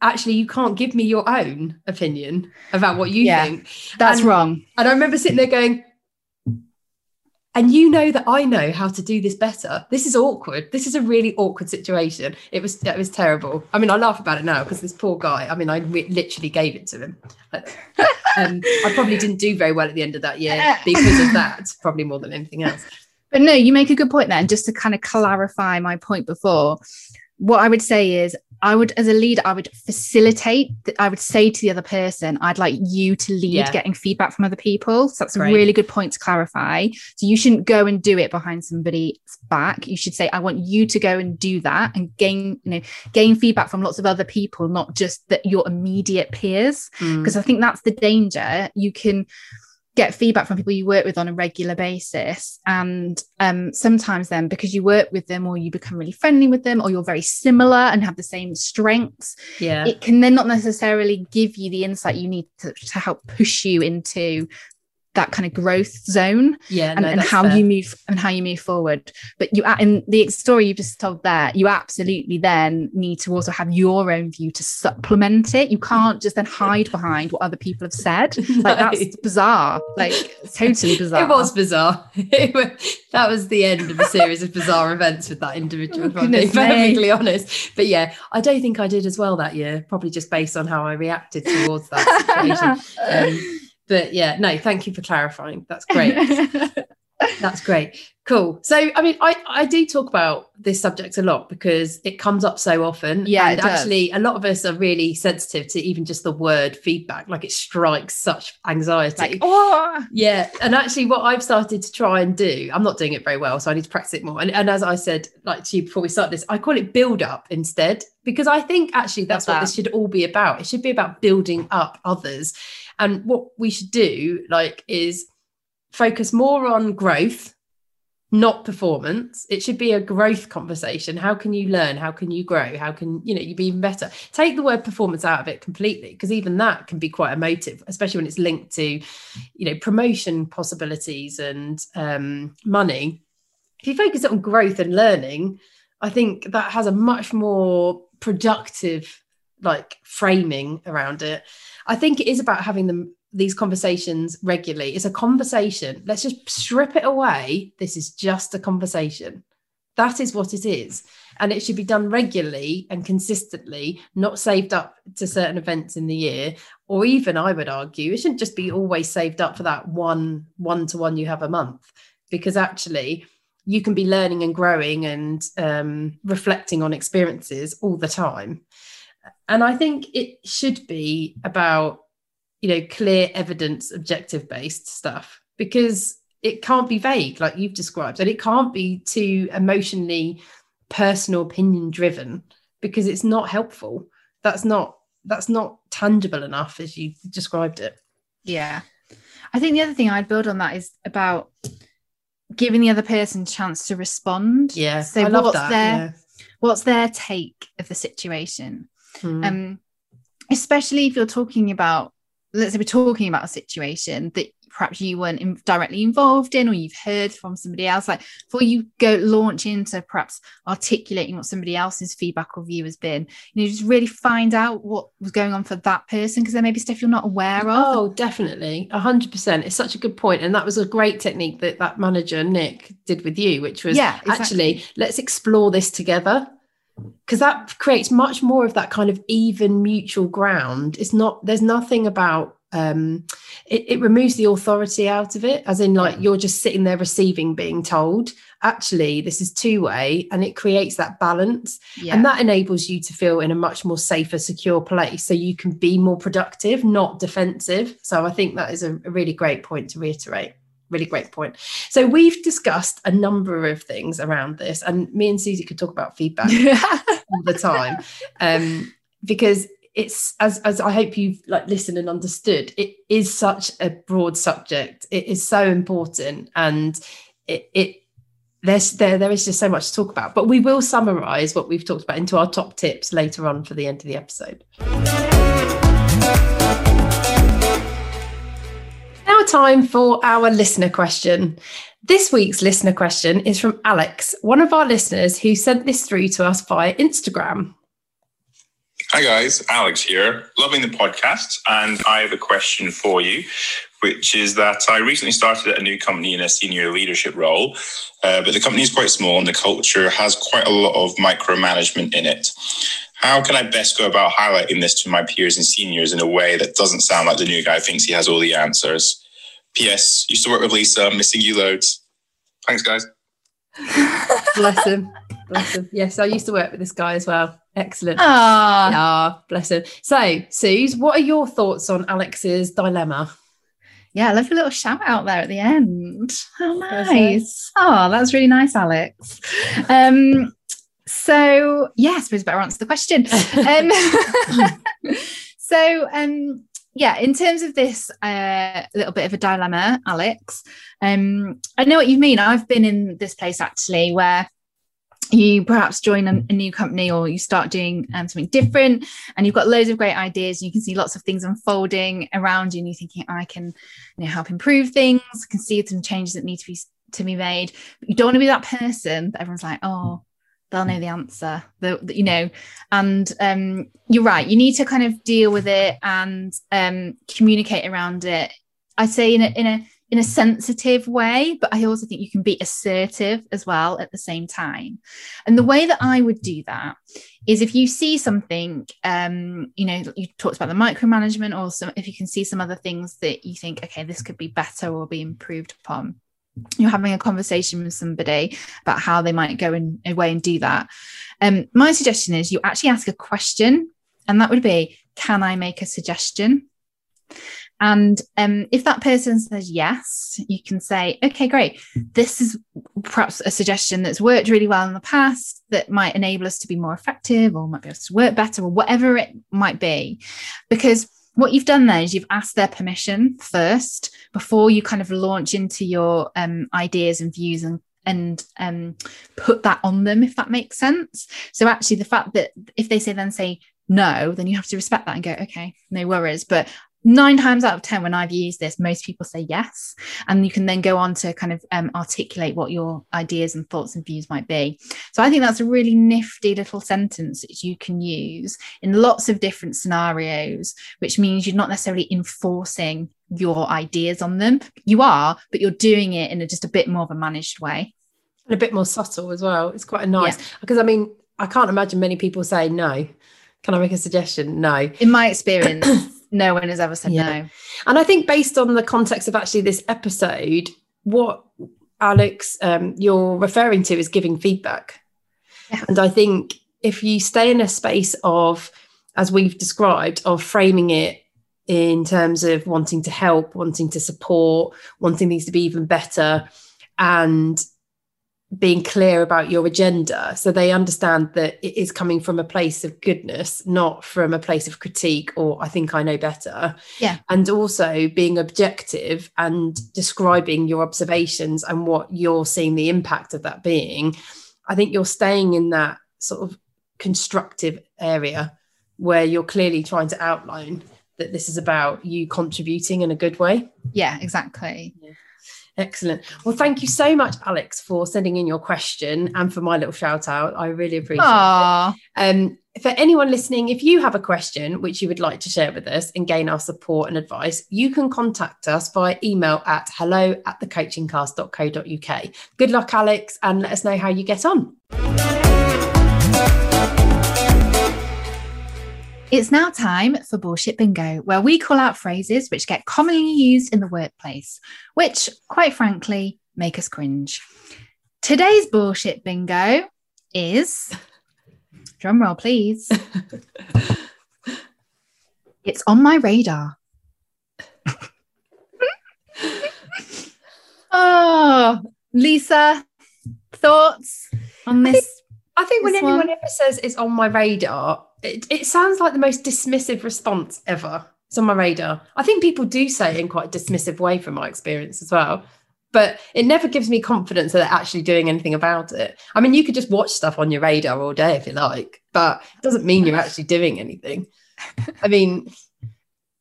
actually you can't give me your own opinion about what you yeah, think that's and, wrong and i remember sitting there going and you know that I know how to do this better. This is awkward. This is a really awkward situation. It was it was terrible. I mean, I laugh about it now because this poor guy. I mean, I re- literally gave it to him. um, I probably didn't do very well at the end of that year [laughs] because of that, probably more than anything else. But no, you make a good point there. And just to kind of clarify my point before, what I would say is I would, as a leader, I would facilitate. I would say to the other person, I'd like you to lead yeah. getting feedback from other people. So that's Great. a really good point to clarify. So you shouldn't go and do it behind somebody's back. You should say, I want you to go and do that and gain, you know, gain feedback from lots of other people, not just that your immediate peers. Because mm. I think that's the danger. You can get feedback from people you work with on a regular basis. And um, sometimes then because you work with them or you become really friendly with them or you're very similar and have the same strengths yeah. it can then not necessarily give you the insight you need to, to help push you into that kind of growth zone yeah and, no, and how fair. you move and how you move forward. But you in the story you just told there you absolutely then need to also have your own view to supplement it. You can't just then hide behind what other people have said. No. [laughs] like that's bizarre. Like totally bizarre [laughs] it was bizarre. it was, [laughs] that was the end of a series of bizarre events with that individual oh, being perfectly honest. But yeah i don't think i did as well that year probably just based on how i reacted towards that situation. Um, but yeah, no, thank you for clarifying. That's great. [laughs] That's great. Cool. So, I mean, I, I do talk about this subject a lot because it comes up so often. Yeah. And actually, a lot of us are really sensitive to even just the word feedback. Like it strikes such anxiety. Like, oh. Yeah. And actually, what I've started to try and do, I'm not doing it very well. So I need to practice it more. And, and as I said, like to you before we start this, I call it build up instead, because I think actually that's Love what that. this should all be about. It should be about building up others. And what we should do, like, is focus more on growth, not performance. It should be a growth conversation. How can you learn? How can you grow? How can you know you be even better? Take the word performance out of it completely, because even that can be quite emotive, especially when it's linked to, you know, promotion possibilities and um, money. If you focus on growth and learning, I think that has a much more productive like framing around it. I think it is about having them these conversations regularly. It's a conversation. Let's just strip it away. This is just a conversation. That is what it is. And it should be done regularly and consistently, not saved up to certain events in the year. Or even, I would argue, it shouldn't just be always saved up for that one one to one you have a month, because actually, you can be learning and growing and um, reflecting on experiences all the time. And I think it should be about you know clear evidence objective based stuff because it can't be vague like you've described and it can't be too emotionally personal opinion driven because it's not helpful. That's not that's not tangible enough as you described it. Yeah. I think the other thing i'd build on that is about giving the other person a chance to respond. Yeah so I what's that, their yeah. what's their take of the situation hmm. um especially if you're talking about let's say we're talking about a situation that perhaps you weren't in, directly involved in or you've heard from somebody else like before you go launch into perhaps articulating what somebody else's feedback or view has been you know just really find out what was going on for that person because there may be stuff you're not aware of oh definitely 100% it's such a good point and that was a great technique that that manager nick did with you which was yeah exactly. actually let's explore this together because that creates much more of that kind of even mutual ground. It's not there's nothing about um it, it removes the authority out of it as in like you're just sitting there receiving being told actually this is two way and it creates that balance. Yeah. and that enables you to feel in a much more safer secure place so you can be more productive not defensive. So i think that is a, a really great point to reiterate really great point. So we've discussed a number of things around this, and me and Suzy could talk about feedback [laughs] all the time, um, because it's as as I hope you've like listened and understood. It is such a broad subject. It is so important, and it, it there's there there is just so much to talk about. But we will summarize what we've talked about into our top tips later on for the end of the episode. Time for our listener question. This week's listener question is from Alex, one of our listeners who sent this through to us via Instagram. Hi guys, Alex here. Loving the podcast, and I have a question for you. which is that I recently started at a new company in a senior leadership role, uh, but the company is quite small and the culture has quite a lot of micromanagement in it. How can I best go about highlighting this to my peers and seniors in a way that doesn't sound like the new guy thinks he has all the answers? P.S. Used to work with Lisa, missing you loads. Thanks, guys. [laughs] bless him. Bless him. Yes, I used to work with this guy as well. Excellent. Ah, Ah, bless him. So, Suze, what are your thoughts on Alex's dilemma? yeah, I love your little shout out there at the end. Oh, That's nice. Oh, that's really nice, Alex. Um, so yeah, I suppose I better answer the question. [laughs] Um, [laughs] so um, yeah, in terms of this uh, little bit of a dilemma, Alex, um, I know what you mean. I've been in this place actually where you perhaps join a, a new company or you start doing um, something different and you've got loads of great ideas you can see lots of things unfolding around you and you're thinking i can you know help improve things I can see some changes that need to be to be made but you don't want to be that person that everyone's like oh they'll know the answer. The, the- you know and um you're right. You need to kind of deal with it and um communicate around it. I say in a in a in a sensitive way but i also think you can be assertive as well at the same time. And the way that i would do that is if you see something um you know you talked about the micromanagement or some if you can see some other things that you think okay this could be better or be improved upon you're having a conversation with somebody about how they might go in away and do that um my suggestion is you actually ask a question and that would be can i make a suggestion and um, if that person says yes, you can say, okay, great. This is perhaps a suggestion that's worked really well in the past that might enable us to be more effective or might be able to work better or whatever it might be. Because what you've done there is you've asked their permission first before you kind of launch into your um, ideas and views and and um, put that on them if that makes sense. So actually the fact that if they say then say no then you have to respect that and go okay no worries. But nine times out of ten when i've used this most people say yes and you can then go on to kind of um, articulate what your ideas and thoughts and views might be so i think that's a really nifty little sentence that you can use in lots of different scenarios which means you're not necessarily enforcing your ideas on them you are but you're doing it in a, just a bit more of a managed way And a bit more subtle as well. It's quite a nice because I mean, I can't imagine many people say no. Can I make a suggestion? No. in my experience no one has ever said Yeah. no And I think based on the context of actually this episode, what Alex um, you're referring to is giving feedback. Yeah. And I think if you stay in a space of, as we've described, of framing it in terms of wanting to help, wanting to support, wanting things to be even better, and being clear about your agenda. So they understand that it is coming from a place of goodness not from a place of critique or i think i know better. Yeah. and also being objective and describing your observations and what you're seeing the impact of that being. I think you're staying in that sort of constructive area where you're clearly trying to outline that this is about you contributing in a good way. Yeah exactly Excellent. Well, thank you so much, Alex, for sending in your question and for my little shout out. I really appreciate Aww. it. Um, for anyone listening, if you have a question which you would like to share with us and gain our support and advice, you can contact us via email at hello at thecoachingcast.co.uk. Good luck, Alex, and let us know how you get on. It's now time for Bullshit Bingo, where we call out phrases which get commonly used in the workplace, which, quite frankly, make us cringe. Today's Bullshit Bingo is [laughs] drum roll, please. [laughs] it's on my radar. [laughs] oh, Lisa, thoughts on this? I think when anyone one? ever says it's on my radar, it, it sounds like the most dismissive response ever. It's on my radar. I think people do say it in quite a dismissive way from my experience as well. But it never gives me confidence that they're actually doing anything about it. I mean, you could just watch stuff on your radar all day if you like, but it doesn't mean you're actually doing anything. I mean,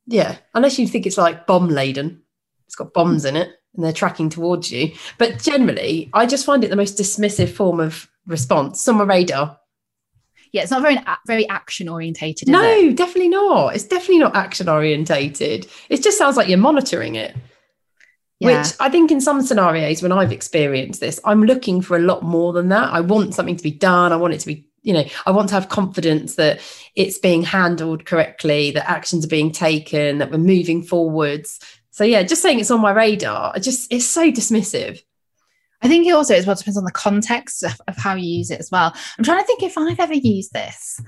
yeah, unless you think it's like bomb laden, it's got bombs in it and they're tracking towards you. But generally, I just find it the most dismissive form of response. Summer radar. Yeah, it's not very very action orientated. No, it? definitely not. It's definitely not action orientated. It just sounds like you're monitoring it. Yeah. Which I think in some scenarios when I've experienced this, I'm looking for a lot more than that. I want something to be done. I want it to be, you know, I want to have confidence that it's being handled correctly, that actions are being taken, that we're moving forwards. So yeah, just saying it's on my radar, I just it's so dismissive. I think it also as well depends on the context of, of how you use it as well. I'm trying to think if I've ever used this.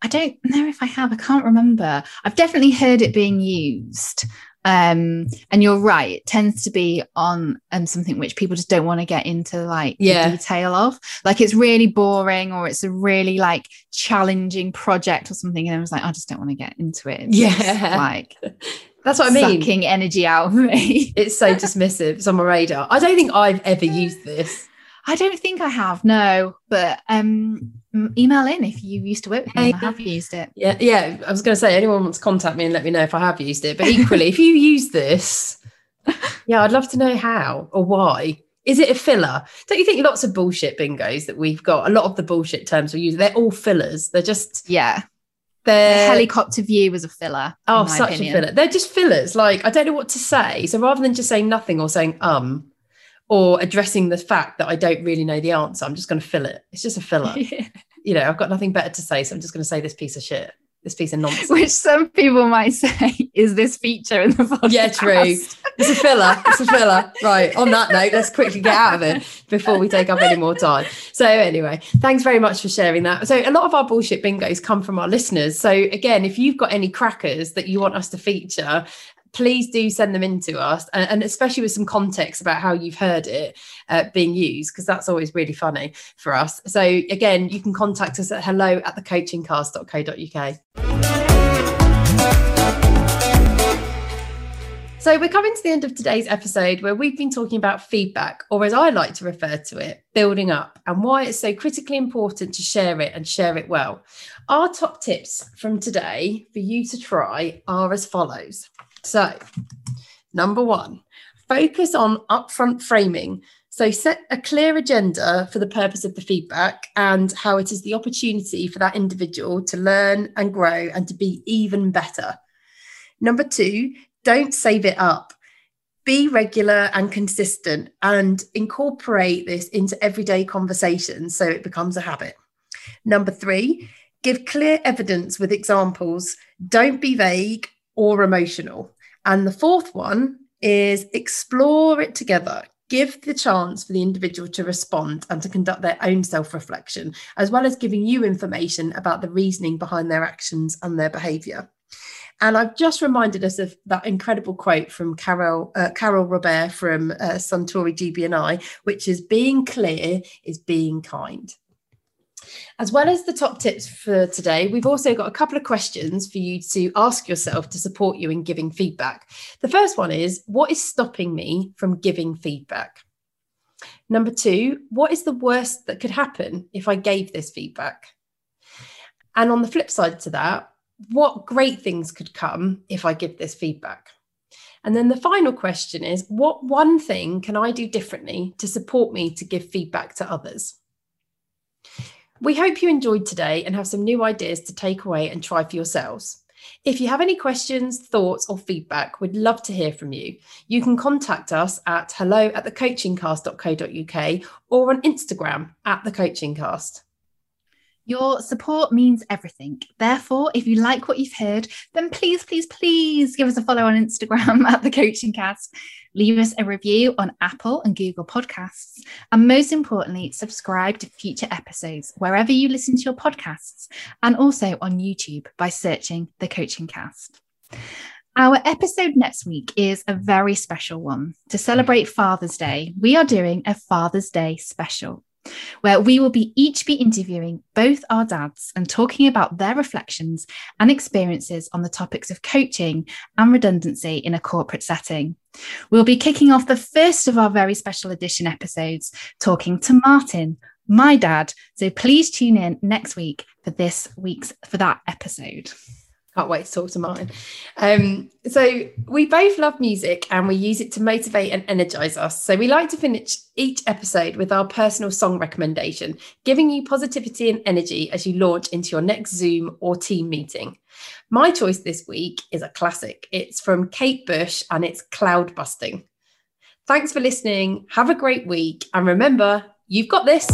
I don't know if I have. I can't remember. I've definitely heard it being used. Um, and you're right, it tends to be on um, something which people just don't want to get into like Yeah. the detail of. Like it's really boring or it's a really like challenging project or something. And I was like, I just don't want to get into it. It's just, Yeah. like [laughs] That's what I mean. sucking energy out of me. [laughs] It's so dismissive. It's on my radar. I don't think I've ever used this. I don't think I have, no. But um, email in if you used to work with me. I have used it. Yeah, yeah. I was going to say, anyone wants to contact me and let me know if I have used it. But equally, if you use this, [laughs] yeah, I'd love to know how or why. Is it a filler? Don't you think lots of bullshit bingos that we've got, a lot of the bullshit terms we use, they're all fillers. They're just, Yeah. They're. Helicopter view was a filler. Oh, such opinion. a filler. They're just fillers. Like, I don't know what to say. So rather than just saying nothing or saying um or addressing the fact that I don't really know the answer, I'm just going to fill it. It's just a filler. [laughs] you know, I've got nothing better to say. So I'm just going to say this piece of shit, this piece of nonsense. Which some people might say is this feature in the podcast. Yeah, true. It's a filler. It's a filler. Right. On that note, let's quickly get out of it before we take up any more time. So, anyway, thanks very much for sharing that. So, a lot of our bullshit bingos come from our listeners. So, again, if you've got any crackers that you want us to feature, please do send them in to us and, and especially with some context about how you've heard it uh, being used because that's always really funny for us so again you can contact us at hello at thecoachingcast.co.uk So, we're coming to the end of today's episode where we've been talking about feedback, or as I like to refer to it, building up, and why it's so critically important to share it and share it well. Our top tips from today for you to try are as follows. So, number one, focus on upfront framing. So, set a clear agenda for the purpose of the feedback and how it is the opportunity for that individual to learn and grow and to be even better. Number two, don't save it up. Be regular and consistent and incorporate this into everyday conversations so it becomes a habit. Number three, give clear evidence with examples. Don't be vague or emotional. And the fourth one is explore it together. Give the chance for the individual to respond and to conduct their own self reflection, as well as giving you information about the reasoning behind their actions and their behaviour. And I've just reminded us of that incredible quote from Carol uh, Carol Robert from uh, Suntory GB&I, which is being clear is being kind. As well as the top tips for today, we've also got a couple of questions for you to ask yourself to support you in giving feedback. The first one is What is stopping me from giving feedback? Number two, what is the worst that could happen if I gave this feedback? And on the flip side to that, what great things could come if I give this feedback? And then the final question is what one thing can I do differently to support me to give feedback to others? We hope you enjoyed today and have some new ideas to take away and try for yourselves. If you have any questions, thoughts, or feedback, we'd love to hear from you. You can contact us at hello at thecoachingcast.co.uk or on Instagram at thecoachingcast. Your support means everything. Therefore, if you like what you've heard, then please, please, please give us a follow on Instagram [laughs] at the Coaching Cast. Leave us a review on Apple and Google Podcasts. And most importantly, subscribe to future episodes wherever you listen to your podcasts and also on YouTube by searching the Coaching Cast. Our episode next week is a very special one. To celebrate Father's Day, we are doing a Father's Day special where we will be each be interviewing both our dads and talking about their reflections and experiences on the topics of coaching and redundancy in a corporate setting. We'll be kicking off the first of our very special edition episodes talking to Martin, my dad. So please tune in next week for this week's for that episode. Can't wait to talk to Martin. Um, so we both love music and we use it to motivate and energize us. So we like to finish each episode with our personal song recommendation, giving you positivity and energy as you launch into your next Zoom or team meeting. My choice this week is a classic. It's from Kate Bush and it's Cloudbusting. Thanks for listening. Have a great week. And remember, you've got this.